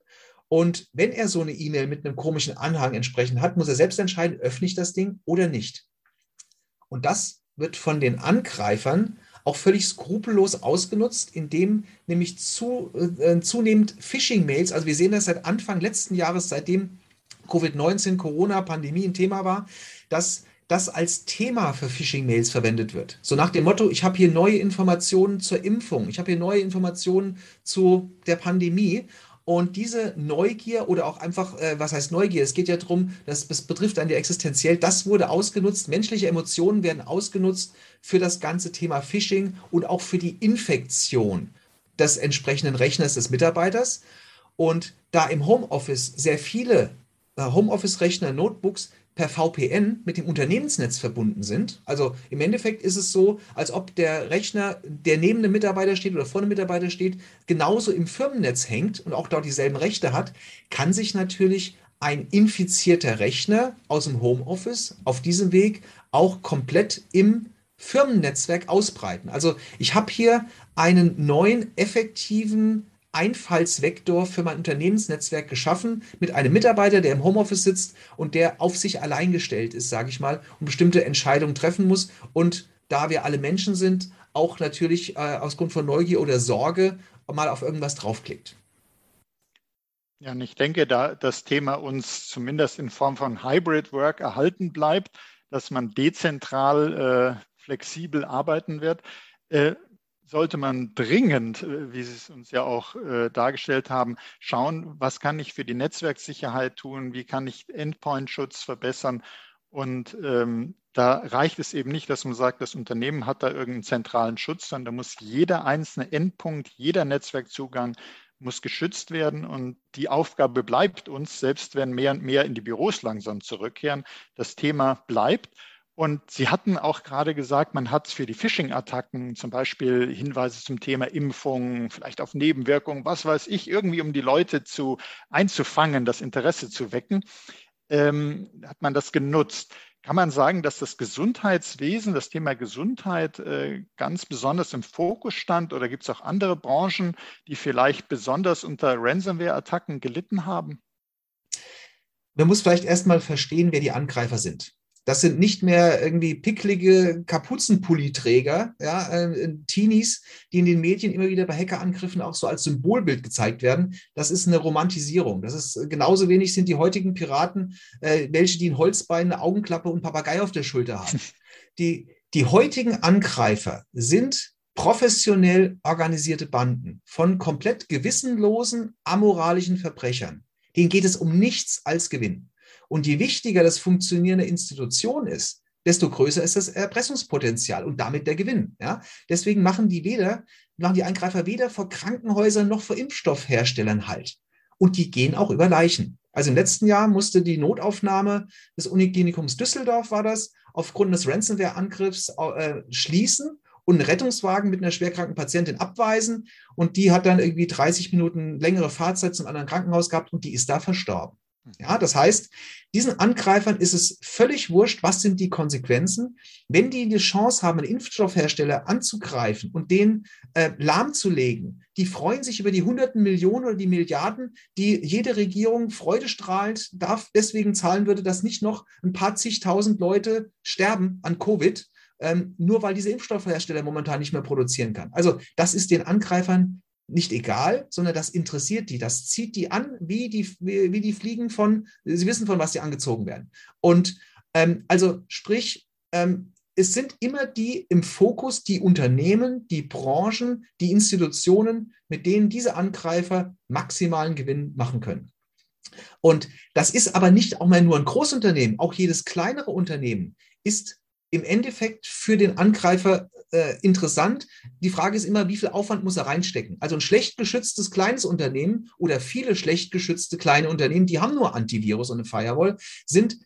Und wenn er so eine E-Mail mit einem komischen Anhang entsprechend hat, muss er selbst entscheiden, öffne ich das Ding oder nicht. Und das wird von den Angreifern auch völlig skrupellos ausgenutzt, indem nämlich zu, äh, zunehmend Phishing-Mails, also wir sehen das seit Anfang letzten Jahres, seitdem Covid-19, Corona, Pandemie ein Thema war, dass das als Thema für Phishing-Mails verwendet wird. So nach dem Motto, ich habe hier neue Informationen zur Impfung, ich habe hier neue Informationen zu der Pandemie und diese Neugier oder auch einfach, äh, was heißt Neugier? Es geht ja darum, das, das betrifft einen ja existenziell. Das wurde ausgenutzt. Menschliche Emotionen werden ausgenutzt für das ganze Thema Phishing und auch für die Infektion des entsprechenden Rechners des Mitarbeiters. Und da im Homeoffice sehr viele äh, Homeoffice-Rechner, Notebooks per VPN mit dem Unternehmensnetz verbunden sind. Also im Endeffekt ist es so, als ob der Rechner, der neben dem Mitarbeiter steht oder vor dem Mitarbeiter steht, genauso im Firmennetz hängt und auch dort dieselben Rechte hat, kann sich natürlich ein infizierter Rechner aus dem Homeoffice auf diesem Weg auch komplett im Firmennetzwerk ausbreiten. Also ich habe hier einen neuen effektiven Einfallsvektor für mein Unternehmensnetzwerk geschaffen mit einem Mitarbeiter, der im Homeoffice sitzt und der auf sich allein gestellt ist, sage ich mal, und bestimmte Entscheidungen treffen muss. Und da wir alle Menschen sind, auch natürlich äh, aus Grund von Neugier oder Sorge mal auf irgendwas draufklickt. Ja, und ich denke, da das Thema uns zumindest in Form von Hybrid Work erhalten bleibt, dass man dezentral äh, flexibel arbeiten wird. Äh, sollte man dringend, äh, wie Sie es uns ja auch äh, dargestellt haben, schauen, was kann ich für die Netzwerksicherheit tun, wie kann ich Endpoint-Schutz verbessern. Und ähm, da reicht es eben nicht, dass man sagt, das Unternehmen hat da irgendeinen zentralen Schutz, sondern da muss jeder einzelne Endpunkt, jeder Netzwerkzugang muss geschützt werden. Und die Aufgabe bleibt uns, selbst wenn mehr und mehr in die Büros langsam zurückkehren. Das Thema bleibt. Und Sie hatten auch gerade gesagt, man hat für die Phishing-Attacken zum Beispiel Hinweise zum Thema Impfung, vielleicht auf Nebenwirkungen, was weiß ich, irgendwie um die Leute zu einzufangen, das Interesse zu wecken, ähm, hat man das genutzt. Kann man sagen, dass das Gesundheitswesen, das Thema Gesundheit äh, ganz besonders im Fokus stand oder gibt es auch andere Branchen, die vielleicht besonders unter Ransomware-Attacken gelitten haben? Man muss vielleicht erstmal verstehen, wer die Angreifer sind. Das sind nicht mehr irgendwie picklige Kapuzenpulliträger, ja, äh, Teenies, die in den Medien immer wieder bei Hackerangriffen auch so als Symbolbild gezeigt werden. Das ist eine Romantisierung. Das ist äh, genauso wenig sind die heutigen Piraten, äh, welche die ein Holzbein, eine Augenklappe und Papagei auf der Schulter haben. Die, die heutigen Angreifer sind professionell organisierte Banden von komplett gewissenlosen, amoralischen Verbrechern. Denen geht es um nichts als Gewinn. Und je wichtiger das Funktionieren der Institution ist, desto größer ist das Erpressungspotenzial und damit der Gewinn. Ja? Deswegen machen die weder, machen die Eingreifer weder vor Krankenhäusern noch vor Impfstoffherstellern halt. Und die gehen auch über Leichen. Also im letzten Jahr musste die Notaufnahme des Uniklinikums Düsseldorf war das aufgrund des Ransomware-Angriffs äh, schließen und einen Rettungswagen mit einer schwerkranken Patientin abweisen. Und die hat dann irgendwie 30 Minuten längere Fahrzeit zum anderen Krankenhaus gehabt und die ist da verstorben. Ja, das heißt, diesen Angreifern ist es völlig wurscht, was sind die Konsequenzen. Wenn die die Chance haben, einen Impfstoffhersteller anzugreifen und den äh, lahmzulegen, die freuen sich über die hunderten Millionen oder die Milliarden, die jede Regierung freudestrahlend darf, deswegen zahlen würde, dass nicht noch ein paar zigtausend Leute sterben an Covid, ähm, nur weil diese Impfstoffhersteller momentan nicht mehr produzieren kann. Also das ist den Angreifern nicht egal, sondern das interessiert die. Das zieht die an, wie die, wie, wie die Fliegen von, sie wissen, von was sie angezogen werden. Und ähm, also sprich, ähm, es sind immer die im Fokus, die Unternehmen, die Branchen, die Institutionen, mit denen diese Angreifer maximalen Gewinn machen können. Und das ist aber nicht auch mal nur ein Großunternehmen, auch jedes kleinere Unternehmen ist im Endeffekt für den Angreifer äh, interessant. Die Frage ist immer, wie viel Aufwand muss er reinstecken? Also ein schlecht geschütztes kleines Unternehmen oder viele schlecht geschützte kleine Unternehmen, die haben nur Antivirus und eine Firewall, sind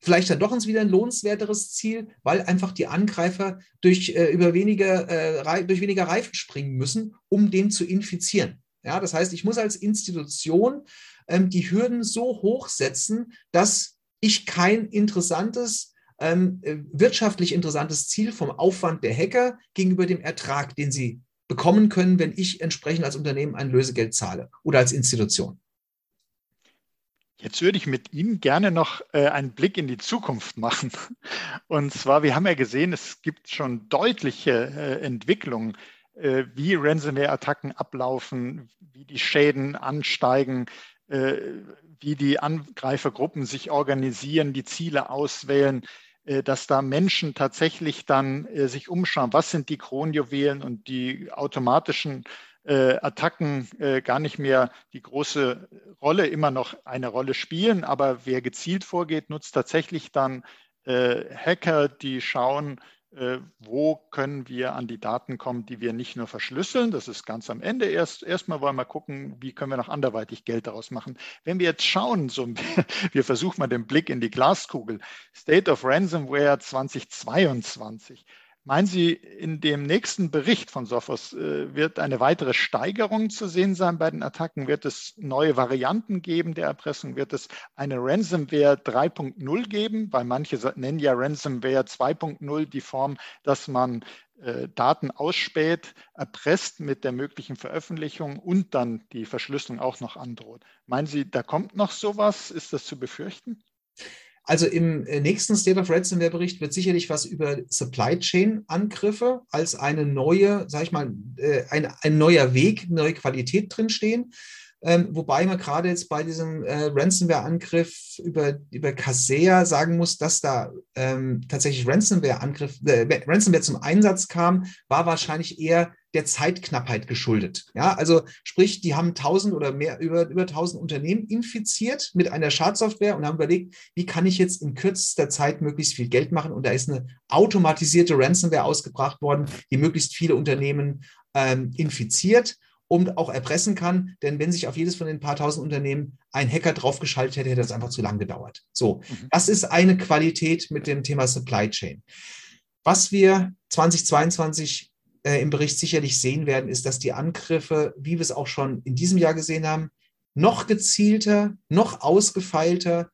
vielleicht dann doch uns wieder ein lohnenswerteres Ziel, weil einfach die Angreifer durch, äh, über weniger, äh, durch weniger Reifen springen müssen, um den zu infizieren. Ja, das heißt, ich muss als Institution ähm, die Hürden so hoch setzen, dass ich kein interessantes ähm, äh, wirtschaftlich interessantes Ziel vom Aufwand der Hacker gegenüber dem Ertrag, den sie bekommen können, wenn ich entsprechend als Unternehmen ein Lösegeld zahle oder als Institution. Jetzt würde ich mit Ihnen gerne noch äh, einen Blick in die Zukunft machen. Und zwar, wir haben ja gesehen, es gibt schon deutliche äh, Entwicklungen, wie Ransomware-Attacken ablaufen, wie die Schäden ansteigen, wie die Angreifergruppen sich organisieren, die Ziele auswählen. Äh, dass da Menschen tatsächlich dann äh, sich umschauen, was sind die Kronjuwelen und die automatischen äh, Attacken gar nicht mehr die große Rolle, immer noch eine Rolle spielen. Aber wer gezielt vorgeht, nutzt tatsächlich dann Hacker, die schauen, wo können wir an die Daten kommen, die wir nicht nur verschlüsseln, das ist ganz am Ende. Erst erstmal wollen wir gucken, wie können wir noch anderweitig Geld daraus machen. Wenn wir jetzt schauen, so, wir versuchen mal den Blick in die Glaskugel, State of Ransomware 2022, Meinen Sie, in dem nächsten Bericht von Sophos äh, wird eine weitere Steigerung zu sehen sein bei den Attacken? Wird es neue Varianten geben der Erpressung? Wird es eine Ransomware 3.0 geben? Weil manche nennen ja Ransomware 2.0 die Form, dass man äh, Daten ausspäht, erpresst mit der möglichen Veröffentlichung und dann die Verschlüsselung auch noch androht. Meinen Sie, da kommt noch sowas? Ist das zu befürchten? Also im äh, nächsten State of Ransomware Bericht wird sicherlich was über Supply Chain Angriffe als eine neue, sag ich mal, äh, ein, ein neuer Weg, neue Qualität drinstehen. Ähm, wobei man gerade jetzt bei diesem äh, Ransomware-Angriff über, über Kaseya sagen muss, dass da ähm, tatsächlich Ransomware-Angriff, äh, Ransomware zum Einsatz kam, war wahrscheinlich eher der Zeitknappheit geschuldet. Ja, also sprich, die haben 1000 oder mehr, über, über 1000 Unternehmen infiziert mit einer Schadsoftware und haben überlegt, wie kann ich jetzt in kürzester Zeit möglichst viel Geld machen? Und da ist eine automatisierte Ransomware ausgebracht worden, die möglichst viele Unternehmen ähm, infiziert und auch erpressen kann. Denn wenn sich auf jedes von den paar tausend Unternehmen ein Hacker draufgeschaltet hätte, hätte das einfach zu lang gedauert. So, mhm. das ist eine Qualität mit dem Thema Supply Chain. Was wir 2022 äh, im Bericht sicherlich sehen werden, ist, dass die Angriffe, wie wir es auch schon in diesem Jahr gesehen haben, noch gezielter, noch ausgefeilter,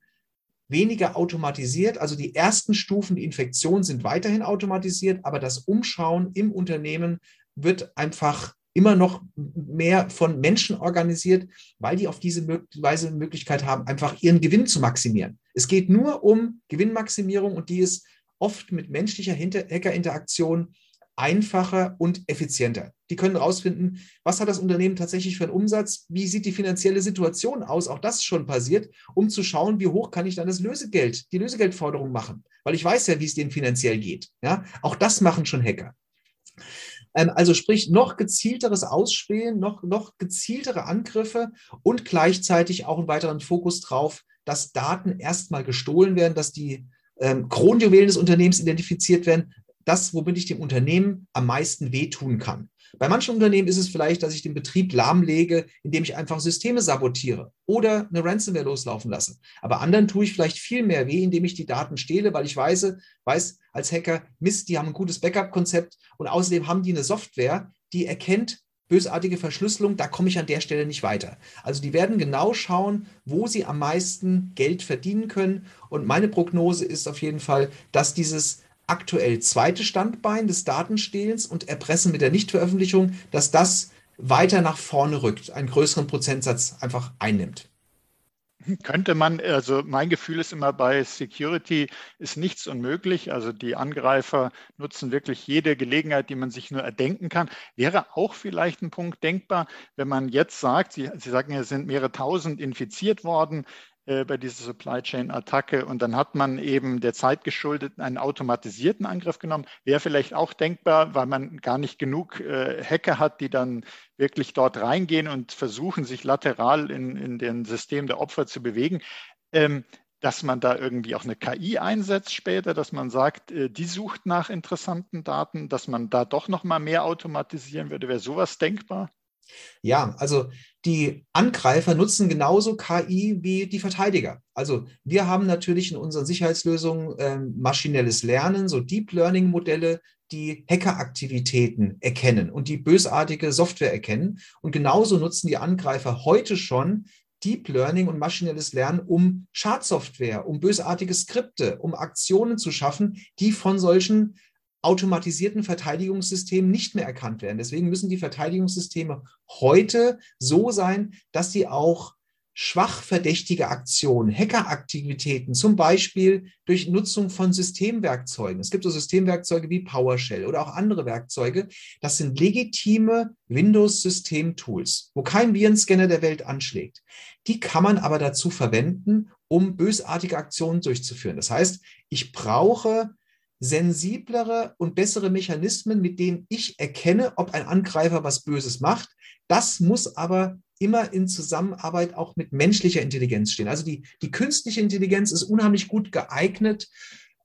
weniger automatisiert. Also die ersten Stufen, die Infektion sind weiterhin automatisiert, aber das Umschauen im Unternehmen wird einfach immer noch mehr von Menschen organisiert, weil die auf diese Weise Möglichkeit haben, einfach ihren Gewinn zu maximieren. Es geht nur um Gewinnmaximierung und die ist oft mit menschlicher Hackerinteraktion einfacher und effizienter. Die können herausfinden, was hat das Unternehmen tatsächlich für einen Umsatz, wie sieht die finanzielle Situation aus, auch das ist schon passiert, um zu schauen, wie hoch kann ich dann das Lösegeld, die Lösegeldforderung machen, weil ich weiß ja, wie es denen finanziell geht. Ja, auch das machen schon Hacker. Ähm, also sprich, noch gezielteres Ausspielen, noch, noch gezieltere Angriffe und gleichzeitig auch einen weiteren Fokus drauf, dass Daten erstmal gestohlen werden, dass die ähm, Kronjuwelen des Unternehmens identifiziert werden, das, womit ich dem Unternehmen am meisten wehtun kann. Bei manchen Unternehmen ist es vielleicht, dass ich den Betrieb lahmlege, indem ich einfach Systeme sabotiere oder eine Ransomware loslaufen lasse. Aber anderen tue ich vielleicht viel mehr weh, indem ich die Daten stehle, weil ich weiß, weiß als Hacker, Mist, die haben ein gutes Backup-Konzept und außerdem haben die eine Software, die erkennt, bösartige Verschlüsselung, da komme ich an der Stelle nicht weiter. Also die werden genau schauen, wo sie am meisten Geld verdienen können. Und meine Prognose ist auf jeden Fall, dass dieses aktuell zweite Standbein des Datenstehlens und Erpressen mit der Nichtveröffentlichung, dass das weiter nach vorne rückt, einen größeren Prozentsatz einfach einnimmt. Könnte man, also mein Gefühl ist immer bei Security ist nichts unmöglich. Also die Angreifer nutzen wirklich jede Gelegenheit, die man sich nur erdenken kann. Wäre auch vielleicht ein Punkt denkbar, wenn man jetzt sagt, Sie, Sie sagen, es sind mehrere tausend infiziert worden, bei dieser Supply Chain Attacke. Und dann hat man eben der Zeit geschuldet einen automatisierten Angriff genommen. Wäre vielleicht auch denkbar, weil man gar nicht genug äh, Hacker hat, die dann wirklich dort reingehen und versuchen, sich lateral in, in den System der Opfer zu bewegen. Ähm, dass man da irgendwie auch eine KI einsetzt später, dass man sagt, äh, die sucht nach interessanten Daten, dass man da doch noch mal mehr automatisieren würde. Wäre sowas denkbar? Ja, also die Angreifer nutzen genauso KI wie die Verteidiger. Also wir haben natürlich in unseren Sicherheitslösungen äh, maschinelles Lernen, so Deep Learning Modelle, die Hackeraktivitäten erkennen und die bösartige Software erkennen. Und genauso nutzen die Angreifer heute schon Deep Learning und maschinelles Lernen, um Schadsoftware, um bösartige Skripte, um Aktionen zu schaffen, die von solchen automatisierten Verteidigungssystemen nicht mehr erkannt werden. Deswegen müssen die Verteidigungssysteme heute so sein, dass sie auch schwach verdächtige Aktionen, Hackeraktivitäten, zum Beispiel durch Nutzung von Systemwerkzeugen. Es gibt so Systemwerkzeuge wie PowerShell oder auch andere Werkzeuge. Das sind legitime Windows-System-Tools, wo kein Virenscanner der Welt anschlägt. Die kann man aber dazu verwenden, um bösartige Aktionen durchzuführen. Das heißt, ich brauche sensiblere und bessere Mechanismen, mit denen ich erkenne, ob ein Angreifer was Böses macht. Das muss aber immer in Zusammenarbeit auch mit menschlicher Intelligenz stehen. Also die, die künstliche Intelligenz ist unheimlich gut geeignet,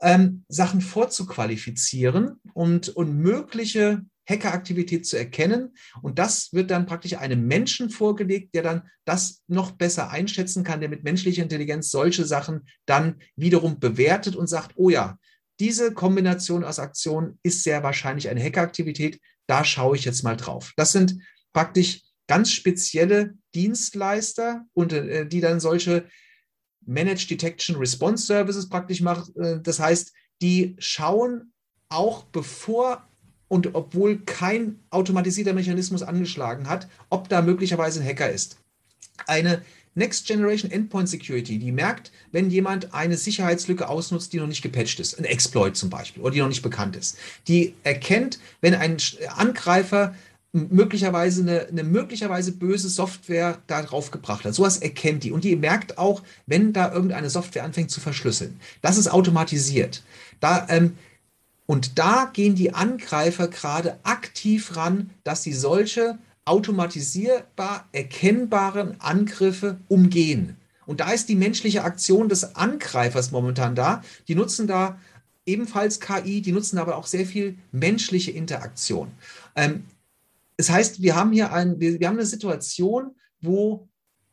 ähm, Sachen vorzuqualifizieren und, und mögliche Hackeraktivität zu erkennen. Und das wird dann praktisch einem Menschen vorgelegt, der dann das noch besser einschätzen kann, der mit menschlicher Intelligenz solche Sachen dann wiederum bewertet und sagt, oh ja, diese Kombination aus Aktionen ist sehr wahrscheinlich eine Hackeraktivität. Da schaue ich jetzt mal drauf. Das sind praktisch ganz spezielle Dienstleister und äh, die dann solche Managed Detection Response Services praktisch machen. Äh, das heißt, die schauen auch bevor und obwohl kein automatisierter Mechanismus angeschlagen hat, ob da möglicherweise ein Hacker ist. Eine Next Generation Endpoint Security, die merkt, wenn jemand eine Sicherheitslücke ausnutzt, die noch nicht gepatcht ist, ein Exploit zum Beispiel, oder die noch nicht bekannt ist. Die erkennt, wenn ein Angreifer möglicherweise eine, eine, möglicherweise böse Software da drauf gebracht hat. Sowas erkennt die. Und die merkt auch, wenn da irgendeine Software anfängt zu verschlüsseln. Das ist automatisiert. Da, ähm, und da gehen die Angreifer gerade aktiv ran, dass sie solche automatisierbar erkennbaren Angriffe umgehen. Und da ist die menschliche Aktion des Angreifers momentan da. Die nutzen da ebenfalls KI, die nutzen aber auch sehr viel menschliche Interaktion. Ähm, das heißt, wir haben hier ein, wir, wir haben eine Situation, wo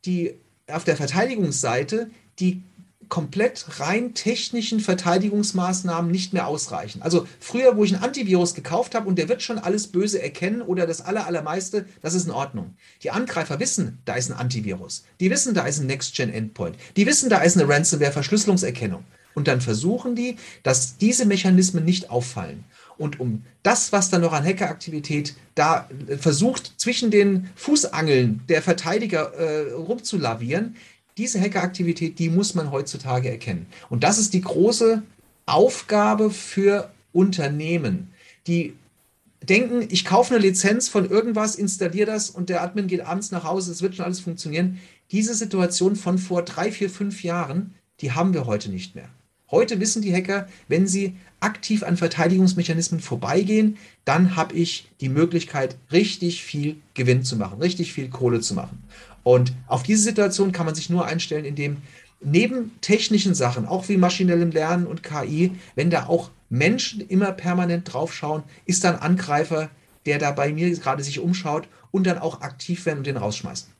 die auf der Verteidigungsseite die komplett rein technischen Verteidigungsmaßnahmen nicht mehr ausreichen. Also früher, wo ich ein Antivirus gekauft habe und der wird schon alles böse erkennen oder das allermeiste, das ist in Ordnung. Die Angreifer wissen, da ist ein Antivirus. Die wissen, da ist ein Next-Gen-Endpoint. Die wissen, da ist eine Ransomware-Verschlüsselungserkennung. Und dann versuchen die, dass diese Mechanismen nicht auffallen. Und um das, was dann noch an Hackeraktivität da äh, versucht, zwischen den Fußangeln der Verteidiger äh, rumzulavieren, diese Hackeraktivität, die muss man heutzutage erkennen. Und das ist die große Aufgabe für Unternehmen, die denken, ich kaufe eine Lizenz von irgendwas, installiere das und der Admin geht abends nach Hause, es wird schon alles funktionieren. Diese Situation von vor drei, vier, fünf Jahren, die haben wir heute nicht mehr. Heute wissen die Hacker, wenn sie aktiv an Verteidigungsmechanismen vorbeigehen, dann habe ich die Möglichkeit, richtig viel Gewinn zu machen, richtig viel Kohle zu machen. Und auf diese Situation kann man sich nur einstellen, indem neben technischen Sachen, auch wie maschinellem Lernen und KI, wenn da auch Menschen immer permanent draufschauen, ist dann Angreifer, der da bei mir gerade sich umschaut und dann auch aktiv werden und den rausschmeißen.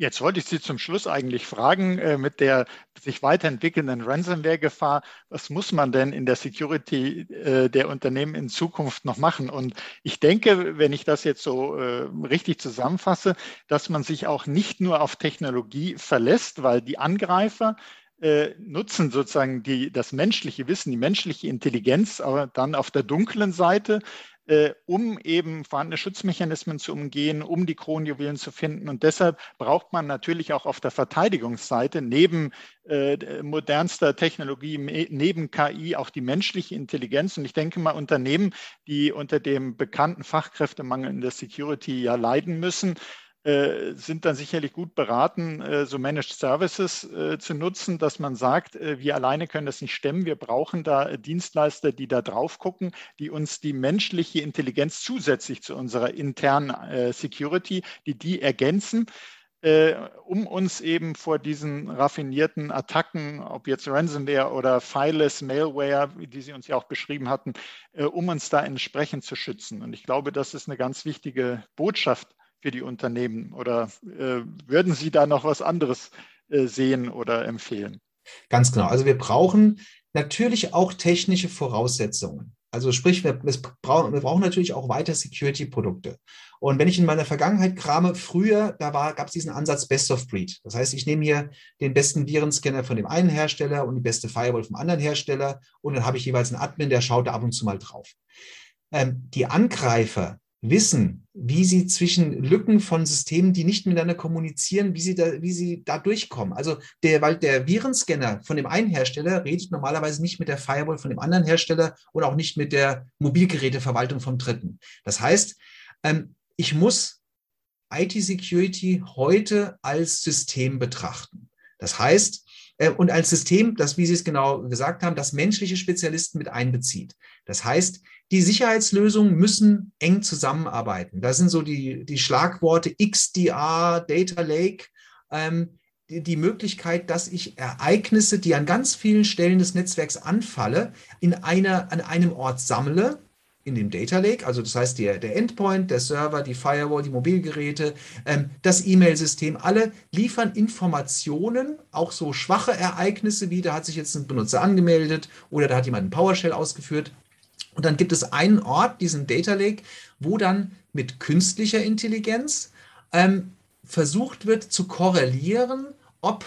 Jetzt wollte ich Sie zum Schluss eigentlich fragen, äh, mit der sich weiterentwickelnden Ransomware-Gefahr, was muss man denn in der Security äh, der Unternehmen in Zukunft noch machen? Und ich denke, wenn ich das jetzt so äh, richtig zusammenfasse, dass man sich auch nicht nur auf Technologie verlässt, weil die Angreifer äh, nutzen sozusagen die, das menschliche Wissen, die menschliche Intelligenz, aber dann auf der dunklen Seite äh, um eben vorhandene Schutzmechanismen zu umgehen, um die Kronjuwelen zu finden. Und deshalb braucht man natürlich auch auf der Verteidigungsseite neben äh, modernster Technologie, neben KI auch die menschliche Intelligenz. Und ich denke mal, Unternehmen, die unter dem bekannten Fachkräftemangel in der Security ja leiden müssen, sind dann sicherlich gut beraten, äh, so Managed Services äh, zu nutzen, dass man sagt, wir alleine können das nicht stemmen. Wir brauchen da Dienstleister, die da drauf gucken, die uns die menschliche Intelligenz zusätzlich zu unserer internen Security, die die ergänzen. um uns eben vor diesen raffinierten Attacken, ob jetzt Ransomware oder Fileless Malware, die Sie uns ja auch beschrieben hatten, um uns da entsprechend zu schützen. Und ich glaube, das ist eine ganz wichtige Botschaft für die Unternehmen? Oder äh, würden Sie da noch was anderes äh, sehen oder empfehlen? Ganz genau. Also wir brauchen natürlich auch technische Voraussetzungen. Also sprich, wir, wir, brauchen, natürlich auch weiter Security-Produkte. Und wenn ich in meiner Vergangenheit krame, früher, da gab es diesen Ansatz Best of Breed. Das heißt, ich nehme hier den besten Virenscanner von dem einen Hersteller und die beste Firewall vom anderen Hersteller und dann habe ich jeweils einen Admin, der schaut da ab und zu mal drauf. Ähm, die Angreifer, wissen, wie sie zwischen Lücken von Systemen, die nicht miteinander kommunizieren, wie sie da, wie sie da durchkommen. Also der, weil der Virenscanner von dem einen Hersteller redet normalerweise nicht mit der Firewall von dem anderen Hersteller und auch nicht mit der Mobilgeräteverwaltung vom dritten. Das heißt, ähm, ich muss IT-Security heute als System betrachten. Das heißt, äh, und als System, das, wie Sie es genau gesagt haben, das menschliche Spezialisten mit einbezieht. Das heißt, die Sicherheitslösungen müssen eng zusammenarbeiten. Da sind so die, die Schlagworte XDR, Data Lake, ähm, die, die Möglichkeit, dass ich Ereignisse, die an ganz vielen Stellen des Netzwerks anfalle, in einer, an einem Ort sammle in dem Data Lake, also das heißt der, der Endpoint, der Server, die Firewall, die Mobilgeräte, ähm, das E-Mail-System, alle liefern Informationen, auch so schwache Ereignisse wie da hat sich jetzt ein Benutzer angemeldet oder da hat jemand ein PowerShell ausgeführt und dann gibt es einen Ort, diesen Data Lake, wo dann mit künstlicher Intelligenz ähm, versucht wird zu korrelieren, ob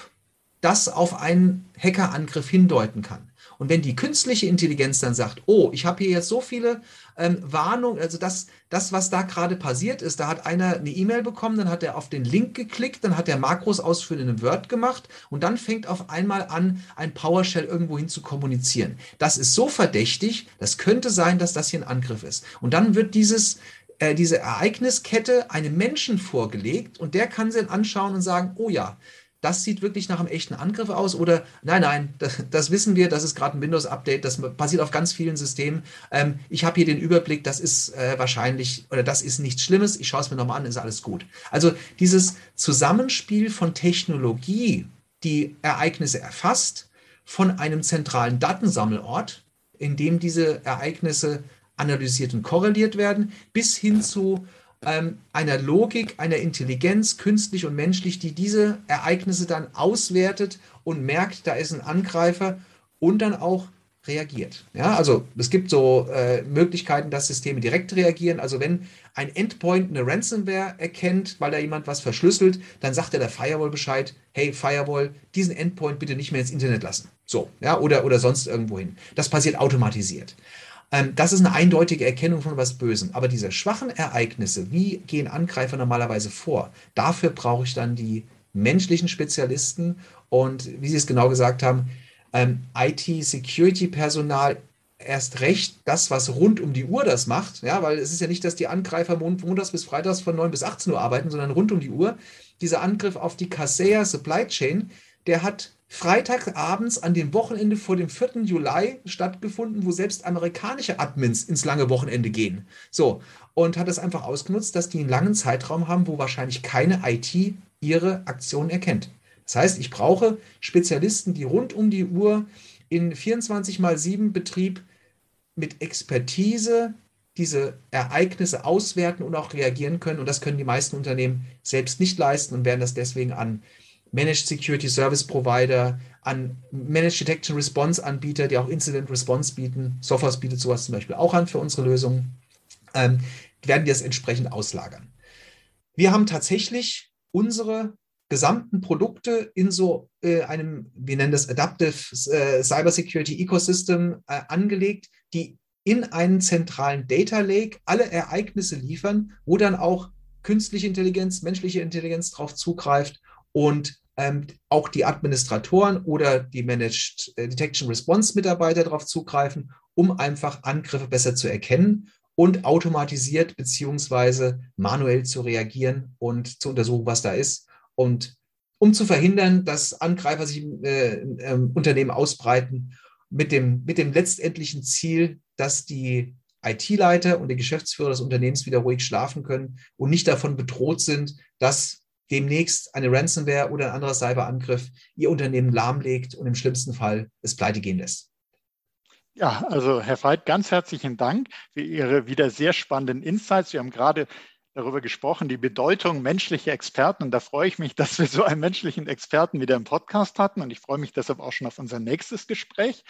das auf einen Hackerangriff hindeuten kann. Und wenn die künstliche Intelligenz dann sagt, oh, ich habe hier jetzt so viele ähm, Warnungen, also das, das, was da gerade passiert ist, da hat einer eine E-Mail bekommen, dann hat er auf den Link geklickt, dann hat er Makros ausführen in einem Word gemacht und dann fängt auf einmal an, ein PowerShell irgendwohin zu kommunizieren. Das ist so verdächtig, das könnte sein, dass das hier ein Angriff ist. Und dann wird dieses äh, diese Ereigniskette einem Menschen vorgelegt und der kann sie dann anschauen und sagen, oh ja, das sieht wirklich nach einem echten Angriff aus oder nein, nein, das, das wissen wir, das ist gerade ein Windows-Update, das passiert auf ganz vielen Systemen. Ähm, ich habe hier den Überblick, das ist äh, wahrscheinlich oder das ist nichts Schlimmes, ich schaue es mir nochmal an, ist alles gut. Also dieses Zusammenspiel von Technologie, die Ereignisse erfasst, von einem zentralen Datensammelort, in dem diese Ereignisse analysiert und korreliert werden, bis hin zu ähm, einer Logik, einer Intelligenz, künstlich und menschlich, die diese Ereignisse dann auswertet und merkt, da ist ein Angreifer und dann auch reagiert. Ja, also es gibt so äh, Möglichkeiten, dass Systeme direkt reagieren. Also wenn ein Endpoint eine Ransomware erkennt, weil da jemand was verschlüsselt, dann sagt er der Firewall Bescheid, hey Firewall, diesen Endpoint bitte nicht mehr ins Internet lassen. So, ja, oder, oder sonst irgendwo hin. Das passiert automatisiert. Ähm, das ist eine eindeutige Erkennung von was Bösem. Aber diese schwachen Ereignisse, wie gehen Angreifer normalerweise vor? Dafür brauche ich dann die menschlichen Spezialisten und wie Sie es genau gesagt haben, ähm, IT-Security-Personal erst recht das, was rund um die Uhr das macht, ja, weil es ist ja nicht, dass die Angreifer montags bis freitags von 9 bis 18 Uhr arbeiten, sondern rund um die Uhr. Dieser Angriff auf die Kaseya Supply Chain, der hat Freitagabends an dem Wochenende vor dem 4. Juli stattgefunden, wo selbst amerikanische Admins ins lange Wochenende gehen. So, und hat das einfach ausgenutzt, dass die einen langen Zeitraum haben, wo wahrscheinlich keine IT ihre Aktion erkennt. Das heißt, ich brauche Spezialisten, die rund um die Uhr in 24 mal 7 Betrieb mit Expertise diese Ereignisse auswerten und auch reagieren können. Und das können die meisten Unternehmen selbst nicht leisten und werden das deswegen an Managed Security Service Provider, an Managed Detection Response Anbieter, die auch Incident Response bieten. Sophos bietet sowas zum Beispiel auch an für unsere Lösung. Ähm, werden die das entsprechend auslagern. Wir haben tatsächlich unsere gesamten Produkte in so äh, einem, wir nennen das Adaptive äh, Cybersecurity Ecosystem äh, angelegt, die in einen zentralen Data Lake alle Ereignisse liefern, wo dann auch künstliche Intelligenz, menschliche Intelligenz darauf zugreift und ähm, auch die Administratoren oder die Managed äh, Detection Response Mitarbeiter darauf zugreifen, um einfach Angriffe besser zu erkennen und automatisiert beziehungsweise manuell zu reagieren und zu untersuchen, was da ist. Und um zu verhindern, dass Angreifer sich im äh, äh, Unternehmen ausbreiten, mit dem, mit dem letztendlichen Ziel, dass die IT-Leiter und die Geschäftsführer des Unternehmens wieder ruhig schlafen können und nicht davon bedroht sind, dass demnächst eine Ransomware oder ein anderer Cyberangriff Ihr Unternehmen lahmlegt und im schlimmsten Fall es pleite gehen lässt. Ja, also Herr Veit, ganz herzlichen Dank für Ihre wieder sehr spannenden Insights. Wir haben gerade darüber gesprochen, die Bedeutung menschlicher Experten. Und da freue ich mich, dass wir so einen menschlichen Experten wieder im Podcast hatten. Und ich freue mich deshalb auch schon auf unser nächstes Gespräch.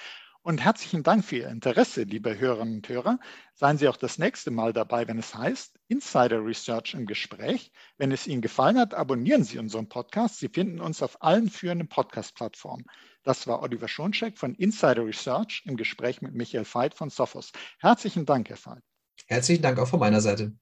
Und herzlichen Dank für Ihr Interesse, liebe Hörerinnen und Hörer. Seien Sie auch das nächste Mal dabei, wenn es heißt Insider Research im Gespräch. Wenn es Ihnen gefallen hat, abonnieren Sie unseren Podcast. Sie finden uns auf allen führenden Podcast-Plattformen. Das war Oliver Schoncheck von Insider Research im Gespräch mit Michael Veit von Sophos. Herzlichen Dank, Herr Veit. Herzlichen Dank auch von meiner Seite.